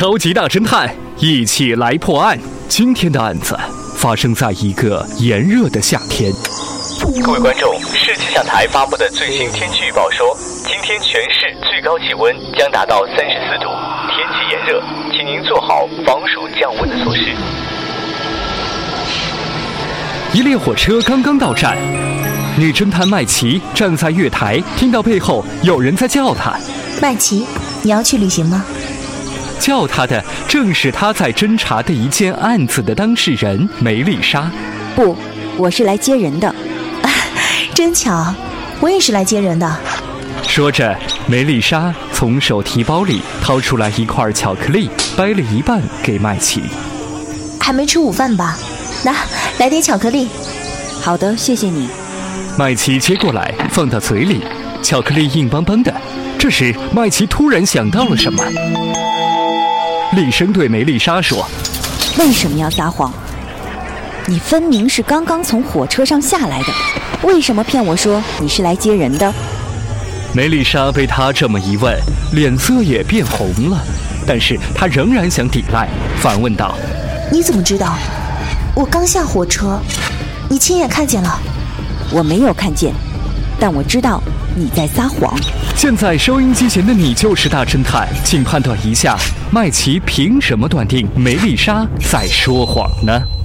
超级大侦探，一起来破案。今天的案子发生在一个炎热的夏天。各位观众，市气象台发布的最新天气预报说，今天全市最高气温将达到三十四度，天气炎热，请您做好防暑降温的措施。一列火车刚刚到站，女侦探麦琪站在月台，听到背后有人在叫她。麦琪，你要去旅行吗？叫他的正是他在侦查的一件案子的当事人梅丽莎。不，我是来接人的。真巧，我也是来接人的。说着，梅丽莎从手提包里掏出来一块巧克力，掰了一半给麦琪。还没吃午饭吧？那来点巧克力。好的，谢谢你。麦琪接过来，放到嘴里，巧克力硬邦邦的。这时，麦琪突然想到了什么，厉声对梅丽莎说：“为什么要撒谎？你分明是刚刚从火车上下来的，为什么骗我说你是来接人的？”梅丽莎被他这么一问，脸色也变红了，但是她仍然想抵赖，反问道：“你怎么知道？我刚下火车，你亲眼看见了？我没有看见，但我知道你在撒谎。”现在收音机前的你就是大侦探，请判断一下，麦琪凭什么断定梅丽莎在说谎呢？